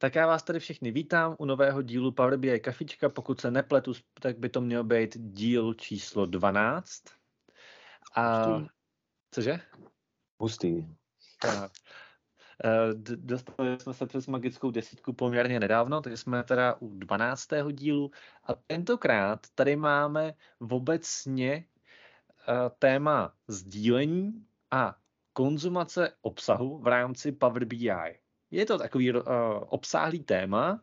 Tak já vás tady všechny vítám u nového dílu Power BI Kafička. Pokud se nepletu, tak by to měl být díl číslo 12. A... Hustý. Cože? Hustý. Tak. Eh, dostali jsme se přes magickou desítku poměrně nedávno, takže jsme teda u 12. dílu a tentokrát tady máme obecně eh, téma sdílení a konzumace obsahu v rámci Power BI. Je to takový uh, obsáhlý téma,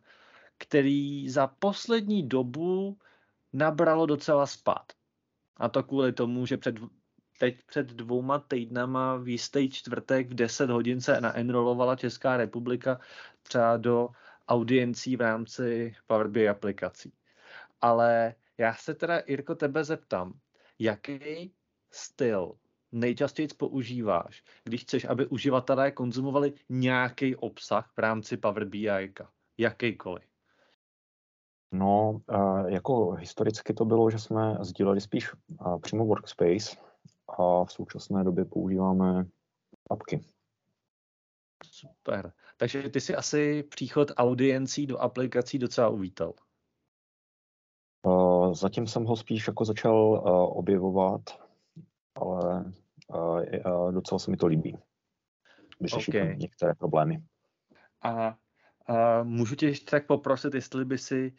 který za poslední dobu nabralo docela spad. A to kvůli tomu, že před, teď před dvouma týdnama v jistý čtvrtek v 10 hodin se naenrolovala Česká republika třeba do audiencí v rámci Power BI aplikací. Ale já se teda, Jirko, tebe zeptám, jaký styl nejčastěji používáš, když chceš, aby uživatelé konzumovali nějaký obsah v rámci Power BI, jakýkoliv? No, jako historicky to bylo, že jsme sdíleli spíš přímo workspace a v současné době používáme apky. Super. Takže ty si asi příchod audiencí do aplikací docela uvítal. Zatím jsem ho spíš jako začal objevovat, ale docela se mi to líbí. Vyřešit okay. některé problémy. A, a můžu tě ještě tak poprosit, jestli by si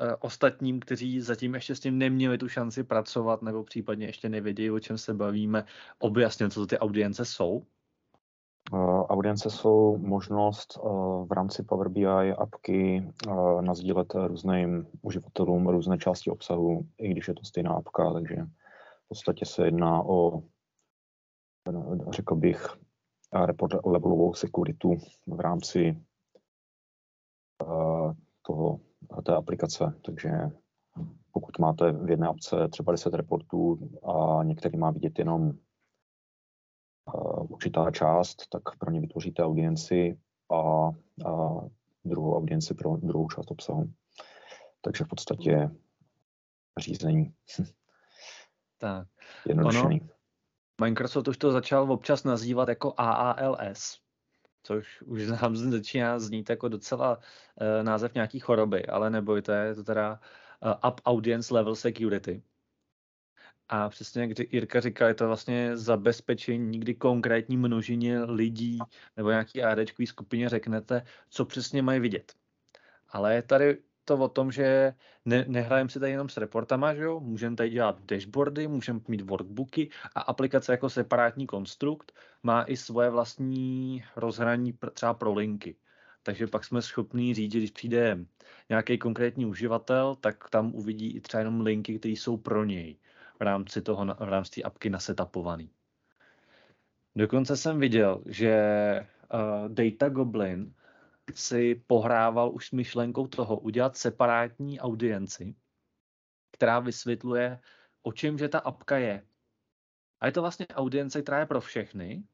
uh, ostatním, kteří zatím ještě s tím neměli tu šanci pracovat, nebo případně ještě nevědějí, o čem se bavíme, objasnit, co to ty audience jsou? Uh, audience jsou možnost uh, v rámci Power BI apky uh, nazdílet různým uživatelům různé části obsahu, i když je to stejná apka, takže v podstatě se jedná o řekl bych, report levelovou sekuritu v rámci eh, toho, té aplikace. Takže pokud máte v jedné apce třeba 10 reportů a některý má vidět jenom eh, určitá část, tak pro ně vytvoříte audienci a, a druhou audienci pro druhou část obsahu. Takže v podstatě řízení. Tak. Jednodušený. Ono, Microsoft už to začal občas nazývat jako AALS, což už nám začíná znít jako docela uh, název nějaký choroby, ale nebojte, je to teda uh, Up Audience Level Security. A přesně jak Jirka říká, je to vlastně zabezpečení, kdy konkrétní množině lidí nebo nějaký ADčkový skupině řeknete, co přesně mají vidět. Ale je tady to o tom, že ne, nehrajeme si tady jenom s reportama, že jo? můžeme tady dělat dashboardy, můžeme mít workbooky a aplikace jako separátní konstrukt má i svoje vlastní rozhraní třeba pro linky. Takže pak jsme schopni říct, že když přijde nějaký konkrétní uživatel, tak tam uvidí i třeba jenom linky, které jsou pro něj v rámci toho, v rámci té apky nasetapovaný. Dokonce jsem viděl, že uh, Data Goblin si pohrával už s myšlenkou toho udělat separátní audienci, která vysvětluje, o čem že ta apka je. A je to vlastně audience, která je pro všechny.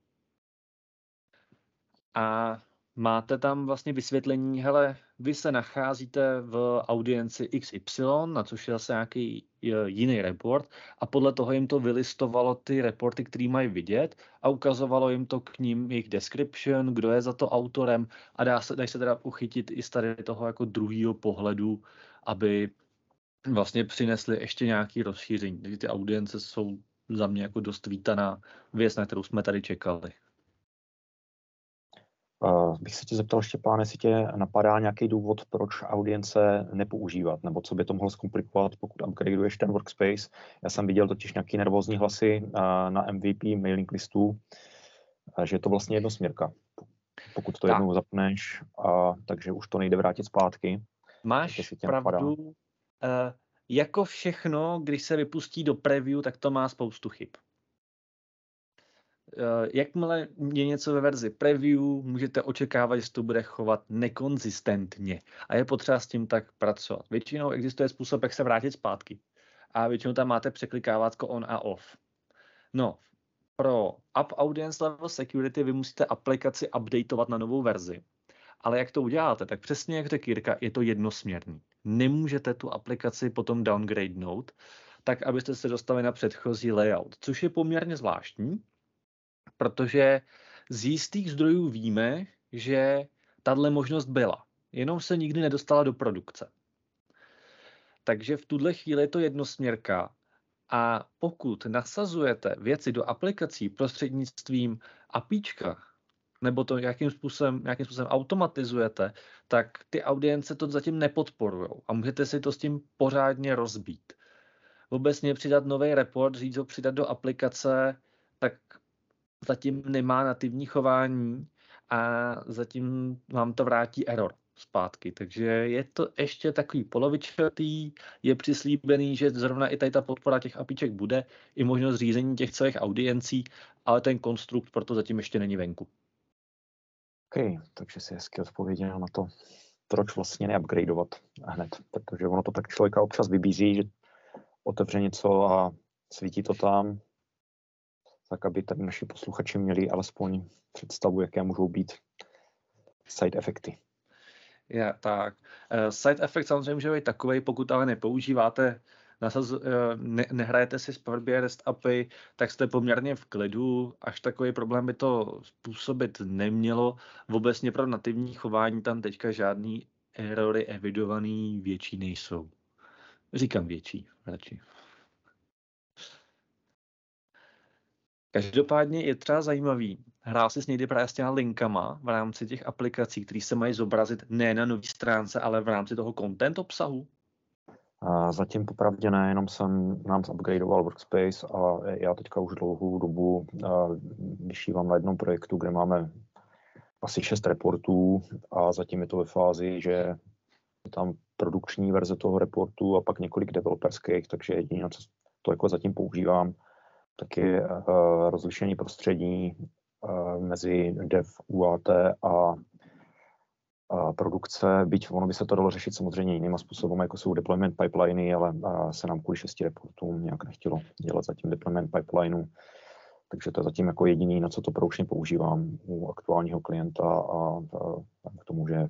A máte tam vlastně vysvětlení, hele, vy se nacházíte v audienci XY, na což je zase nějaký jiný report a podle toho jim to vylistovalo ty reporty, které mají vidět a ukazovalo jim to k ním jejich description, kdo je za to autorem a dá se, dá se teda uchytit i z tady toho jako druhého pohledu, aby vlastně přinesli ještě nějaký rozšíření. Takže ty audience jsou za mě jako dost vítaná věc, na kterou jsme tady čekali. Uh, bych se tě zeptal, Štěpán, jestli tě napadá nějaký důvod, proč audience nepoužívat, nebo co by to mohlo zkomplikovat, pokud upgradeuješ ten workspace. Já jsem viděl totiž nějaký nervózní hlasy uh, na MVP mailing listů, uh, že je to vlastně jednosměrka. Pokud to tak. jednou zapneš, uh, takže už to nejde vrátit zpátky. Máš pravdu. Uh, jako všechno, když se vypustí do preview, tak to má spoustu chyb. Eh, jakmile je něco ve verzi preview, můžete očekávat, že se to bude chovat nekonzistentně a je potřeba s tím tak pracovat. Většinou existuje způsob, jak se vrátit zpátky a většinou tam máte překlikávátko on a off. No, pro Up Audience Level Security vy musíte aplikaci updateovat na novou verzi. Ale jak to uděláte, tak přesně jak řekl Jirka, je to jednosměrný. Nemůžete tu aplikaci potom downgradenout, tak abyste se dostali na předchozí layout, což je poměrně zvláštní, protože z jistých zdrojů víme, že tahle možnost byla. jenom se nikdy nedostala do produkce. Takže v tuhle chvíli je to jednosměrka a pokud nasazujete věci do aplikací prostřednictvím apíčka, nebo to nějakým způsobem, nějakým způsobem automatizujete, tak ty audience to zatím nepodporují a můžete si to s tím pořádně rozbít. Obecně přidat nový report, říct ho přidat do aplikace, tak zatím nemá nativní chování a zatím vám to vrátí error zpátky. Takže je to ještě takový polovičatý, je přislíbený, že zrovna i tady ta podpora těch apíček bude, i možnost řízení těch celých audiencí, ale ten konstrukt proto zatím ještě není venku. OK, takže si hezky odpověděl na to, proč vlastně neupgradeovat hned, protože ono to tak člověka občas vybízí, že otevře něco a svítí to tam, tak aby tady naši posluchači měli alespoň představu, jaké můžou být side efekty. Je, tak. Uh, side effect samozřejmě může být takový, pokud ale nepoužíváte, nasaz, uh, ne, nehrajete si s Power BI REST API, tak jste poměrně v klidu, až takový problém by to způsobit nemělo. Obecně pro nativní chování tam teďka žádný erory evidovaný větší nejsou. Říkám větší, radši. Každopádně je třeba zajímavý, hrál si s někdy právě s těma linkama v rámci těch aplikací, které se mají zobrazit ne na nové stránce, ale v rámci toho content obsahu? A zatím popravdě ne, jenom jsem nám upgradeoval Workspace a já teďka už dlouhou dobu vyšívám na jednom projektu, kde máme asi šest reportů a zatím je to ve fázi, že je tam produkční verze toho reportu a pak několik developerských, takže jediné, co to jako zatím používám, tak je uh, rozlišení prostředí uh, mezi dev UAT a produkce, byť ono by se to dalo řešit samozřejmě jinýma způsobem, jako jsou deployment pipeliny, ale se nám kvůli šesti reportům nějak nechtělo dělat zatím deployment pipelineu. Takže to je zatím jako jediný, na co to proučně používám u aktuálního klienta a, a k tomu, že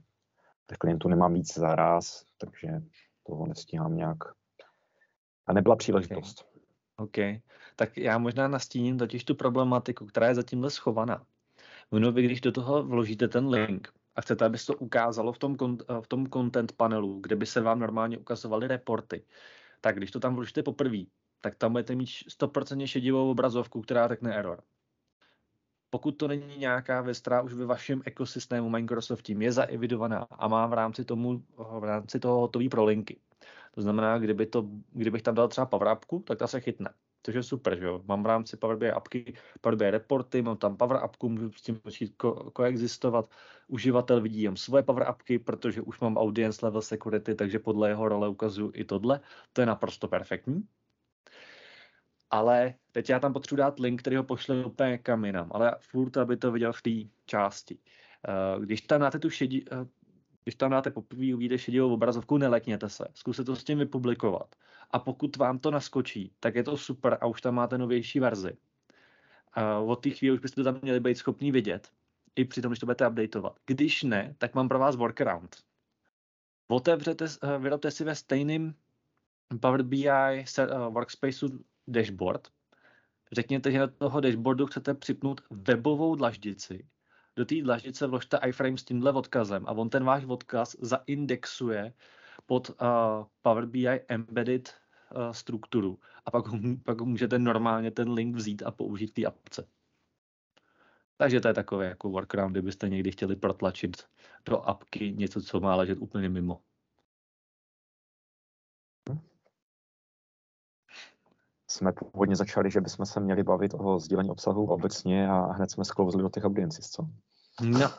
těch klientů nemám víc zaraz, takže toho nestíhám nějak. A nebyla příležitost. OK, tak já možná nastíním totiž tu problematiku, která je zatímhle schovaná. Ono vy, když do toho vložíte ten link a chcete, aby se to ukázalo v tom, v tom content panelu, kde by se vám normálně ukazovaly reporty, tak když to tam vložíte poprvé, tak tam budete mít 100% šedivou obrazovku, která řekne error. Pokud to není nějaká věc, která už ve vašem ekosystému Microsoft tím je zaevidovaná a má v rámci, tomu, v rámci toho hotový pro linky, to znamená, kdyby to, kdybych tam dal třeba Power Appku, tak ta se chytne. Což je super, že jo. Mám v rámci Power BI apky, Power BI reporty, mám tam Power Appku, můžu s tím začít ko- koexistovat. Uživatel vidí jen svoje Power Appky, protože už mám audience level security, takže podle jeho role ukazuju i tohle. To je naprosto perfektní. Ale teď já tam potřebuji dát link, který ho pošle úplně kam jinam, ale furt, aby to viděl v té části. Eh, když tam máte tu šedí, eh, když tam dáte poprvé, uvidíte šedivou obrazovku, nelekněte se, zkuste to s tím vypublikovat. A pokud vám to naskočí, tak je to super a už tam máte novější verzi. A od té chvíli už byste to tam měli být schopný vidět, i při tom, když to budete updateovat. Když ne, tak mám pro vás workaround. Otevřete, eh, vyrobte si ve stejném Power BI eh, workspaceu dashboard. Řekněte, že na toho dashboardu chcete připnout webovou dlaždici, do té dlaždice vložte iframe s tímhle odkazem a on ten váš odkaz zaindexuje pod uh, Power BI embedded uh, strukturu a pak, pak můžete normálně ten link vzít a použít v té apce. Takže to je takové jako workaround, kdybyste někdy chtěli protlačit do apky něco, co má ležet úplně mimo. Jsme původně začali, že bychom se měli bavit o sdílení obsahu obecně a hned jsme sklouzli do těch audiences, co? No,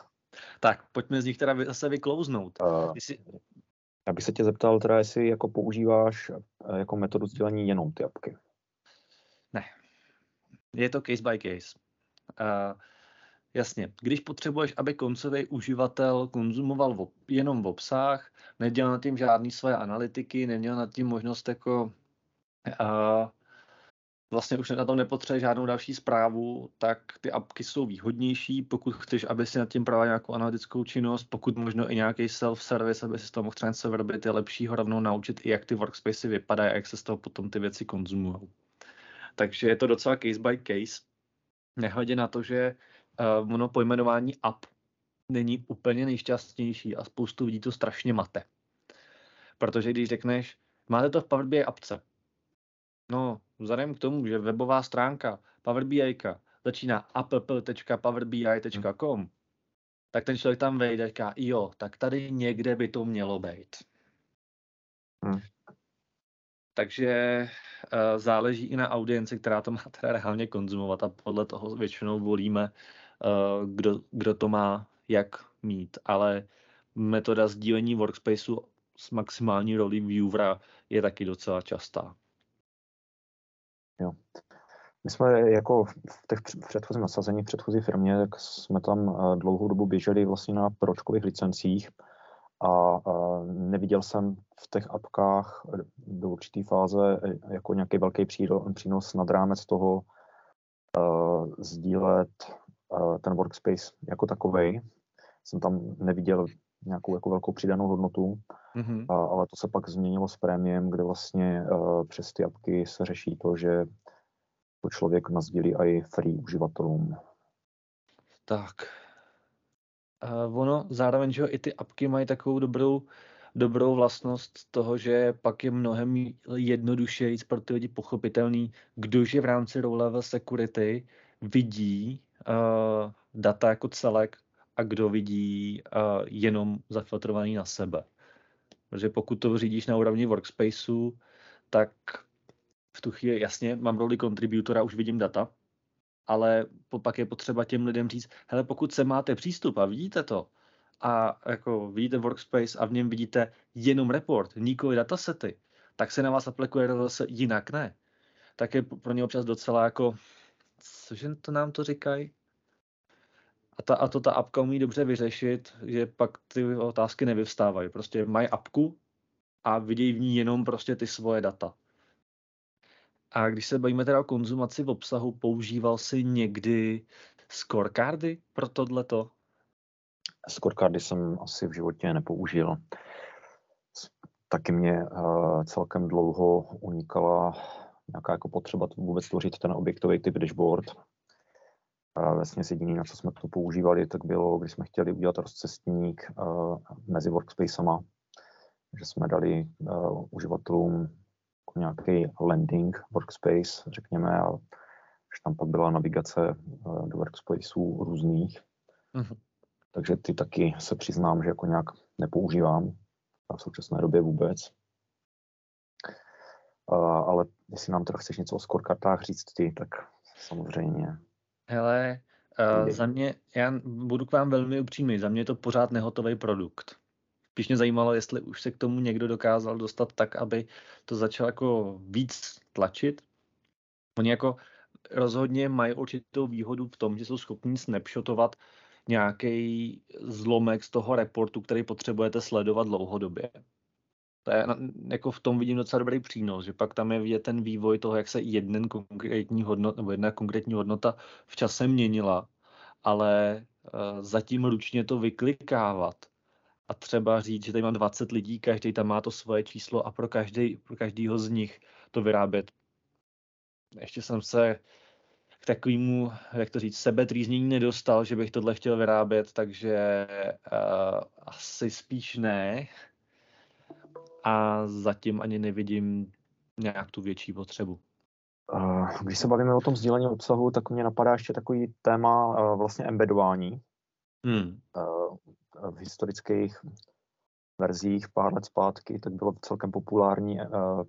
tak pojďme z nich teda zase vyklouznout. Uh, Jsi... Já bych se tě zeptal teda, jestli jako používáš eh, jako metodu sdílení jenom ty apky. Ne. Je to case by case. Uh, jasně, když potřebuješ, aby koncový uživatel konzumoval v, jenom v obsah, nedělal nad tím žádný své analytiky, neměl nad tím možnost jako uh, vlastně už na tom nepotřebuje žádnou další zprávu, tak ty apky jsou výhodnější, pokud chceš, aby si nad tím prováděl nějakou analytickou činnost, pokud možno i nějaký self-service, aby si z toho mohl transfer vyrobit, je lepší ho rovnou naučit i jak ty workspacey vypadají a jak se z toho potom ty věci konzumují. Takže je to docela case by case. Nehledě na to, že uh, ono pojmenování app není úplně nejšťastnější a spoustu lidí to strašně mate. Protože když řekneš, máte to v Power BI apce, no, vzhledem k tomu, že webová stránka Power BI začíná app.powerbi.com, hmm. tak ten člověk tam vejde a říká, jo, tak tady někde by to mělo být. Hmm. Takže uh, záleží i na audienci, která to má teda reálně konzumovat a podle toho většinou volíme, uh, kdo, kdo to má jak mít. Ale metoda sdílení workspaceu s maximální rolí viewera je taky docela častá. Jo. My jsme jako v těch předchozích nasazení v předchozí firmě, tak jsme tam eh, dlouhou dobu běželi vlastně na pročkových licencích a neviděl jsem v těch apkách do určité fáze jako nějaký velký přínos nad rámec toho sdílet ten workspace jako takový. Jsem tam neviděl nějakou jako velkou přidanou hodnotu, mm-hmm. a, ale to se pak změnilo s prémiem, kde vlastně uh, přes ty apky se řeší to, že to člověk nazdílí i free uživatelům. Tak, Uh, ono zároveň, že i ty apky mají takovou dobrou, dobrou vlastnost toho, že pak je mnohem jednodušeji pro ty lidi pochopitelný, kdože v rámci row level security vidí uh, data jako celek a kdo vidí uh, jenom zafiltrovaný na sebe. Protože pokud to řídíš na úrovni workspaceu, tak v tu chvíli jasně mám roli kontributora, už vidím data, ale pak je potřeba těm lidem říct, hele, pokud se máte přístup a vidíte to, a jako vidíte workspace a v něm vidíte jenom report, nikoli datasety, tak se na vás aplikuje zase jinak ne. Tak je pro ně občas docela jako, cože to nám to říkají? A, ta, a to ta apka umí dobře vyřešit, že pak ty otázky nevyvstávají. Prostě mají apku a vidějí v ní jenom prostě ty svoje data. A když se bavíme teda o konzumaci v obsahu, používal si někdy scorecardy pro tohleto? Scorecardy jsem asi v životě nepoužil. Taky mě uh, celkem dlouho unikala nějaká jako potřeba vůbec tvořit ten objektový typ dashboard. Vlastně jediný, na co jsme to používali, tak bylo, když jsme chtěli udělat rozcestník uh, mezi workspacema, že jsme dali uh, uživatelům nějaký landing workspace, řekněme, a že tam pak byla navigace eh, do workspaceů různých. Mm-hmm. Takže ty taky se přiznám, že jako nějak nepoužívám v současné době vůbec. Uh, ale jestli nám teda chceš něco o scorekartách říct ty, tak samozřejmě. Hele, uh, za mě, já budu k vám velmi upřímný, za mě je to pořád nehotový produkt. Spíš mě zajímalo, jestli už se k tomu někdo dokázal dostat tak, aby to začal jako víc tlačit. Oni jako rozhodně mají určitou výhodu v tom, že jsou schopni snapshotovat nějaký zlomek z toho reportu, který potřebujete sledovat dlouhodobě. To je, jako v tom vidím docela dobrý přínos, že pak tam je vidět ten vývoj toho, jak se jeden konkrétní hodnota, nebo jedna konkrétní hodnota v čase měnila, ale uh, zatím ručně to vyklikávat a třeba říct, že tady mám 20 lidí, každý tam má to svoje číslo a pro, každý, pro každýho z nich to vyrábět. Ještě jsem se k takovému, jak to říct, sebetrýznění nedostal, že bych tohle chtěl vyrábět, takže uh, asi spíš ne. A zatím ani nevidím nějak tu větší potřebu. Když se bavíme o tom sdílení obsahu, tak mě napadá ještě takový téma vlastně embedování. Hmm v historických verzích pár let zpátky, tak bylo celkem populární uh,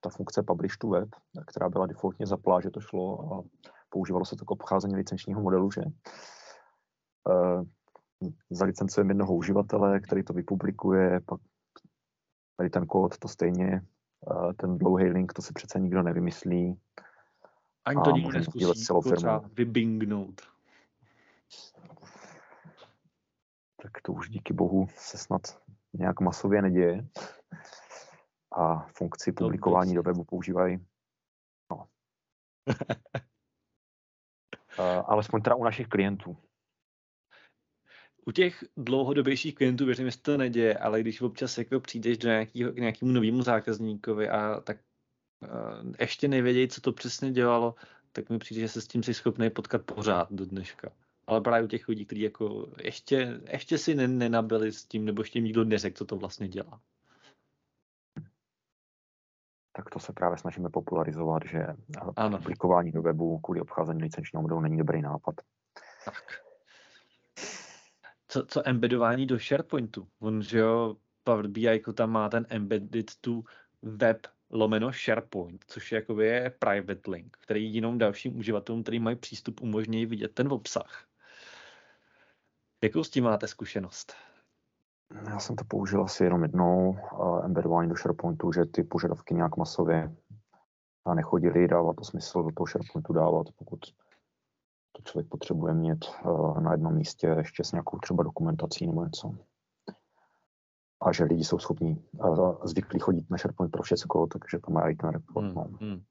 ta funkce Publish to Web, která byla defaultně zaplá, že to šlo a používalo se to k obcházení licenčního modelu, že zalicencujeme jednoho uživatele, který to vypublikuje, pak tady ten kód to stejně, uh, ten dlouhý link, to se přece nikdo nevymyslí. Ani to nikdo neskusí, celou firmu. vybingnout. tak to už díky bohu se snad nějak masově neděje. A funkci publikování do webu používají. No. alespoň teda u našich klientů. U těch dlouhodobějších klientů věřím, že se to neděje, ale když občas jako přijdeš do nějakého, k nějakému novému zákazníkovi a tak uh, ještě nevědějí, co to přesně dělalo, tak mi přijde, že se s tím jsi schopný potkat pořád do dneška. Ale právě u těch lidí, kteří jako ještě, ještě si nenabili s tím, nebo ještě nikdo neřekl, co to vlastně dělá. Tak to se právě snažíme popularizovat, že ano. aplikování do webu kvůli obcházení licenčního modelu není dobrý nápad. Tak. Co, co embedování do SharePointu? On, že jo, Power BI jako tam má ten embedded to web lomeno SharePoint, což je jakoby je private link, který jinou dalším uživatelům, který mají přístup, umožní vidět ten obsah. Jakou s tím máte zkušenost? Já jsem to použil asi jenom jednou, uh, embedování do SharePointu, že ty požadavky nějak masově a nechodili, dává to smysl do toho SharePointu dávat, pokud člověk potřebuje mít uh, na jednom místě ještě s nějakou třeba dokumentací nebo něco a že lidi jsou schopní uh, zvyklí chodit na SharePoint pro všechno, takže to mají ten report. Hmm, no. hmm.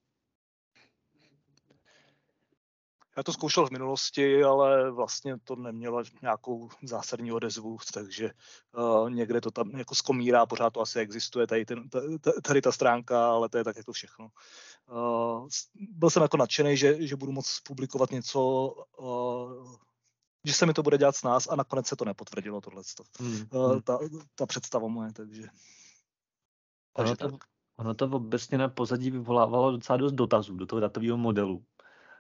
Já to zkoušel v minulosti, ale vlastně to nemělo nějakou zásadní odezvu, takže uh, někde to tam jako skomírá, pořád to asi existuje, tady, ten, tady ta stránka, ale to je tak jako všechno. Uh, byl jsem jako nadšený, že, že budu moct publikovat něco uh, že se mi to bude dělat s nás a nakonec se to nepotvrdilo tohle. Hmm. Uh, ta, ta představa moje, takže... Ono to, ono to obecně na pozadí vyvolávalo docela dost dotazů do toho datového modelu,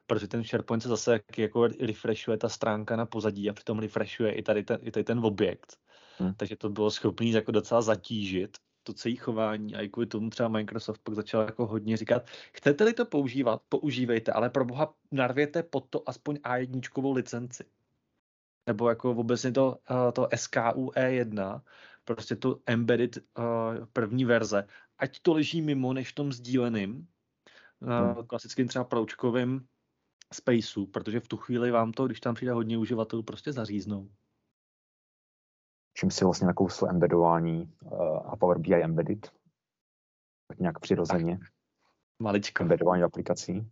protože ten SharePoint se zase jako refreshuje ta stránka na pozadí a přitom refreshuje i tady ten, i tady ten objekt. Hmm. Takže to bylo schopné jako docela zatížit to celé chování a i kvůli tomu třeba Microsoft pak začal jako hodně říkat, chcete-li to používat, používejte, ale pro boha narvěte pod to aspoň A1 licenci nebo jako vůbec to, uh, to SKUE1, prostě to embedded uh, první verze, ať to leží mimo než v tom sdíleným, uh, hmm. klasickým třeba proučkovým spaceu, protože v tu chvíli vám to, když tam přijde hodně uživatelů, prostě zaříznou. Čím si vlastně nakousl embedování uh, a Power BI embedded? Tak nějak přirozeně. Tak. Maličko. Embedování aplikací.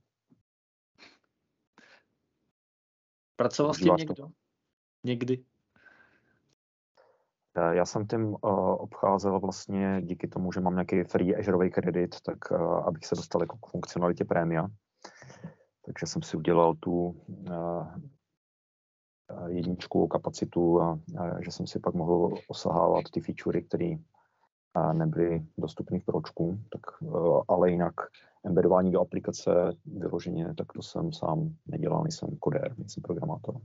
Pracoval s tím někdo? To? někdy? Eh, já jsem tím uh, obcházel vlastně díky tomu, že mám nějaký free Azureový kredit, tak abych se dostal jako k funkcionalitě prémia. Takže jsem si udělal tu jedničku kapacitu a, a že jsem si pak mohl osahávat ty featurey, které nebyly dostupné v pročku, tak, uh, ale jinak embedování do aplikace vyloženě, tak to jsem sám nedělal, nejsem kodér, nejsem programátor.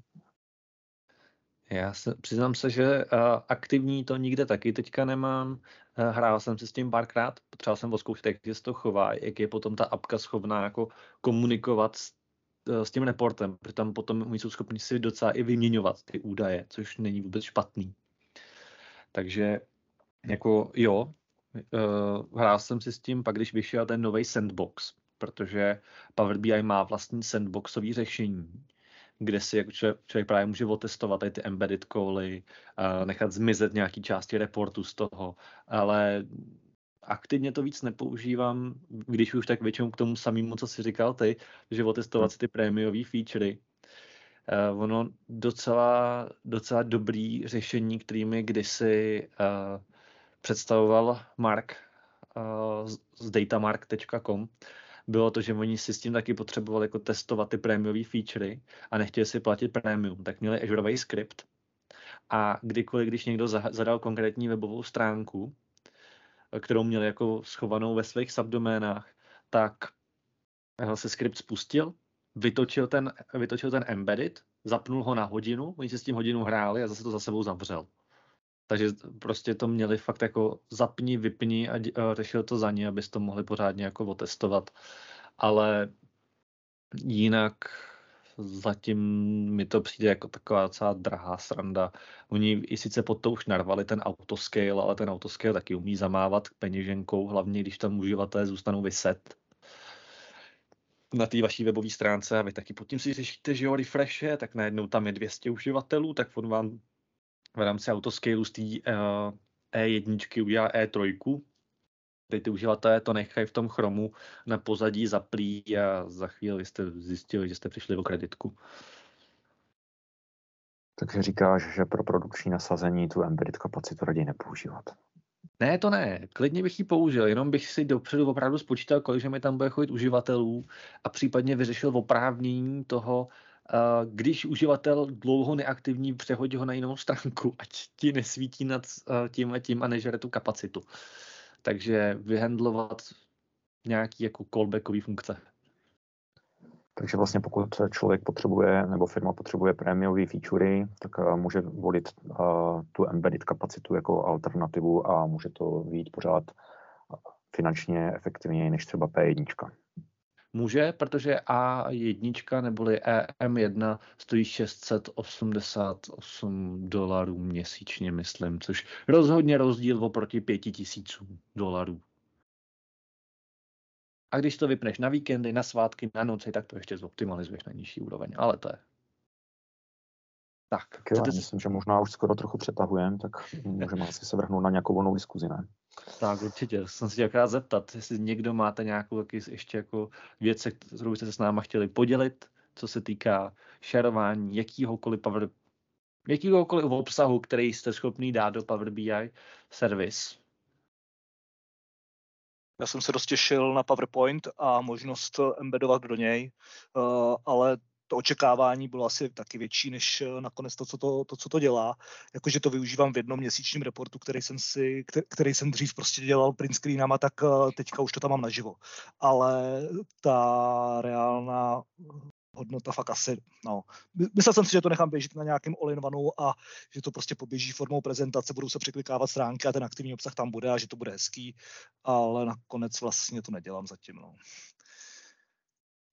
Já se, přiznám se, že uh, aktivní to nikde taky teďka nemám. Uh, hrál jsem si s tím párkrát, potřeboval jsem odzkoušet, jak se to chová, jak je potom ta apka schopná jako komunikovat s, s tím reportem, protože tam potom oni jsou schopni si docela i vyměňovat ty údaje, což není vůbec špatný. Takže jako jo, uh, hrál jsem si s tím, pak když vyšel ten nový sandbox, protože Power BI má vlastní sandboxové řešení, kde si jako člověk, člověk právě může otestovat tady ty embedded cally, uh, nechat zmizet nějaký části reportu z toho, ale aktivně to víc nepoužívám, když už tak většinou k tomu samému, co si říkal ty, že otestovat ty prémiové featurey. Uh, ono docela, docela dobrý řešení, kterými kdysi uh, představoval Mark uh, z datamark.com, bylo to, že oni si s tím taky potřebovali jako testovat ty prémiové featurey a nechtěli si platit prémium, tak měli Azureový skript a kdykoliv, když někdo zadal konkrétní webovou stránku, kterou měli jako schovanou ve svých subdoménách, tak se skript spustil, vytočil ten, vytočil ten embedded, zapnul ho na hodinu, oni si s tím hodinu hráli a zase to za sebou zavřel. Takže prostě to měli fakt jako zapni, vypni a, řešil to za ně, abys to mohli pořádně jako otestovat. Ale jinak zatím mi to přijde jako taková docela drahá sranda. Oni i sice pod to už narvali ten autoscale, ale ten autoscale taky umí zamávat peněženkou, hlavně když tam uživatelé zůstanou vyset na té vaší webové stránce a vy taky pod tím si řešíte, že jo, refreshe, tak najednou tam je 200 uživatelů, tak on vám v rámci autoscale z té uh, E1 udělá E3, Teď ty uživatelé to nechají v tom chromu na pozadí zaplí a za chvíli jste zjistili, že jste přišli o kreditku. Takže říkáš, že pro produkční nasazení tu embedded kapacitu raději nepoužívat. Ne, to ne. Klidně bych ji použil, jenom bych si dopředu opravdu spočítal, kolik že mi tam bude chodit uživatelů a případně vyřešil oprávnění toho, když uživatel dlouho neaktivní přehodí ho na jinou stránku, ať ti nesvítí nad tím a tím a nežere tu kapacitu. Takže vyhandlovat nějaký jako callbackové funkce. Takže vlastně pokud člověk potřebuje, nebo firma potřebuje prémiové featurey, tak eh, může volit uh, tu embedded kapacitu jako alternativu a může to být pořád finančně efektivněji než třeba P1. Může, protože A1 neboli EM1 stojí 688 dolarů měsíčně, myslím, což rozhodně rozdíl oproti 5000 dolarů. A když to vypneš na víkendy, na svátky, na noci, tak to ještě zoptimalizuješ na nižší úroveň. Ale to je. Tak. tak jo, Chcete... myslím, že možná už skoro trochu přetahujeme, tak můžeme asi se vrhnout na nějakou volnou diskuzi, ne? Tak určitě. Jsem si chtěl zeptat, jestli někdo máte nějakou taky ještě jako věc, kterou byste se s náma chtěli podělit, co se týká šerování jakýhokoliv Power, jakýhokoliv obsahu, který jste schopný dát do Power BI service já jsem se dost těšil na PowerPoint a možnost embedovat do něj, eh, ale to očekávání bylo asi taky větší než eh, nakonec to, co to, to, co to dělá. Jakože to využívám v jednom měsíčním reportu, který jsem, si, který, jsem dřív prostě dělal print screenama, tak eh, teďka už to tam mám naživo. Ale ta reálná hodnota fakt asi, no. Myslel jsem si, že to nechám běžet na nějakém all a že to prostě poběží formou prezentace, budou se překlikávat stránky a ten aktivní obsah tam bude a že to bude hezký, ale nakonec vlastně to nedělám zatím, no.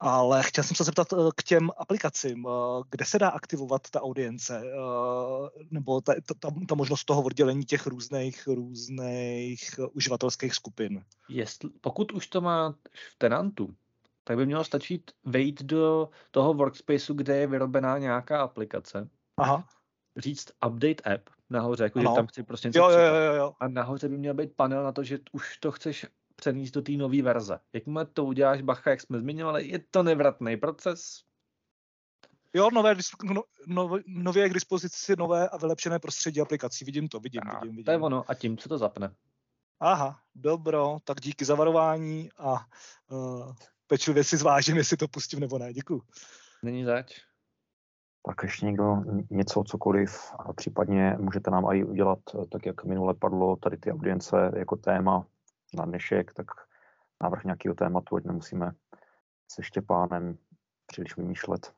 Ale chtěl jsem se zeptat eh, k těm aplikacím, eh, kde se dá aktivovat ta audience, eh, nebo ta, ta, ta možnost toho oddělení těch různých, různých uživatelských skupin. Jestli, pokud už to má v tenantu, tak by mělo stačit vejít do toho workspaceu, kde je vyrobená nějaká aplikace. Aha. Říct update app nahoře, jako že tam chci prostě něco jo, jo, jo, jo. A nahoře by měl být panel na to, že už to chceš přenést do té nové verze. Jakmile to uděláš, bacha, jak jsme zmiňovali, je to nevratný proces. Jo, nové, no, no, nově k dispozici nové a vylepšené prostředí aplikací. Vidím to, vidím, a, vidím, vidím. To je ono a tím, co to zapne. Aha, dobro, tak díky za varování a uh, pečlivě si zvážím, jestli to pustím nebo ne. Děkuji. Není zač. Tak ještě někdo něco, cokoliv, a případně můžete nám i udělat, tak jak minule padlo, tady ty audience jako téma na dnešek, tak návrh nějakého tématu, ať nemusíme se Štěpánem příliš vymýšlet.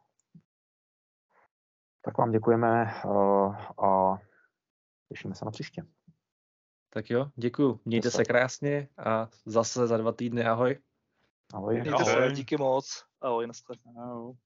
Tak vám děkujeme eh, a těšíme se na příště. Tak jo, děkuji. Mějte se krásně a zase za dva týdny ahoj. Ahoj. Mějte ahoj. se, díky moc. Ahoj, naschledanou.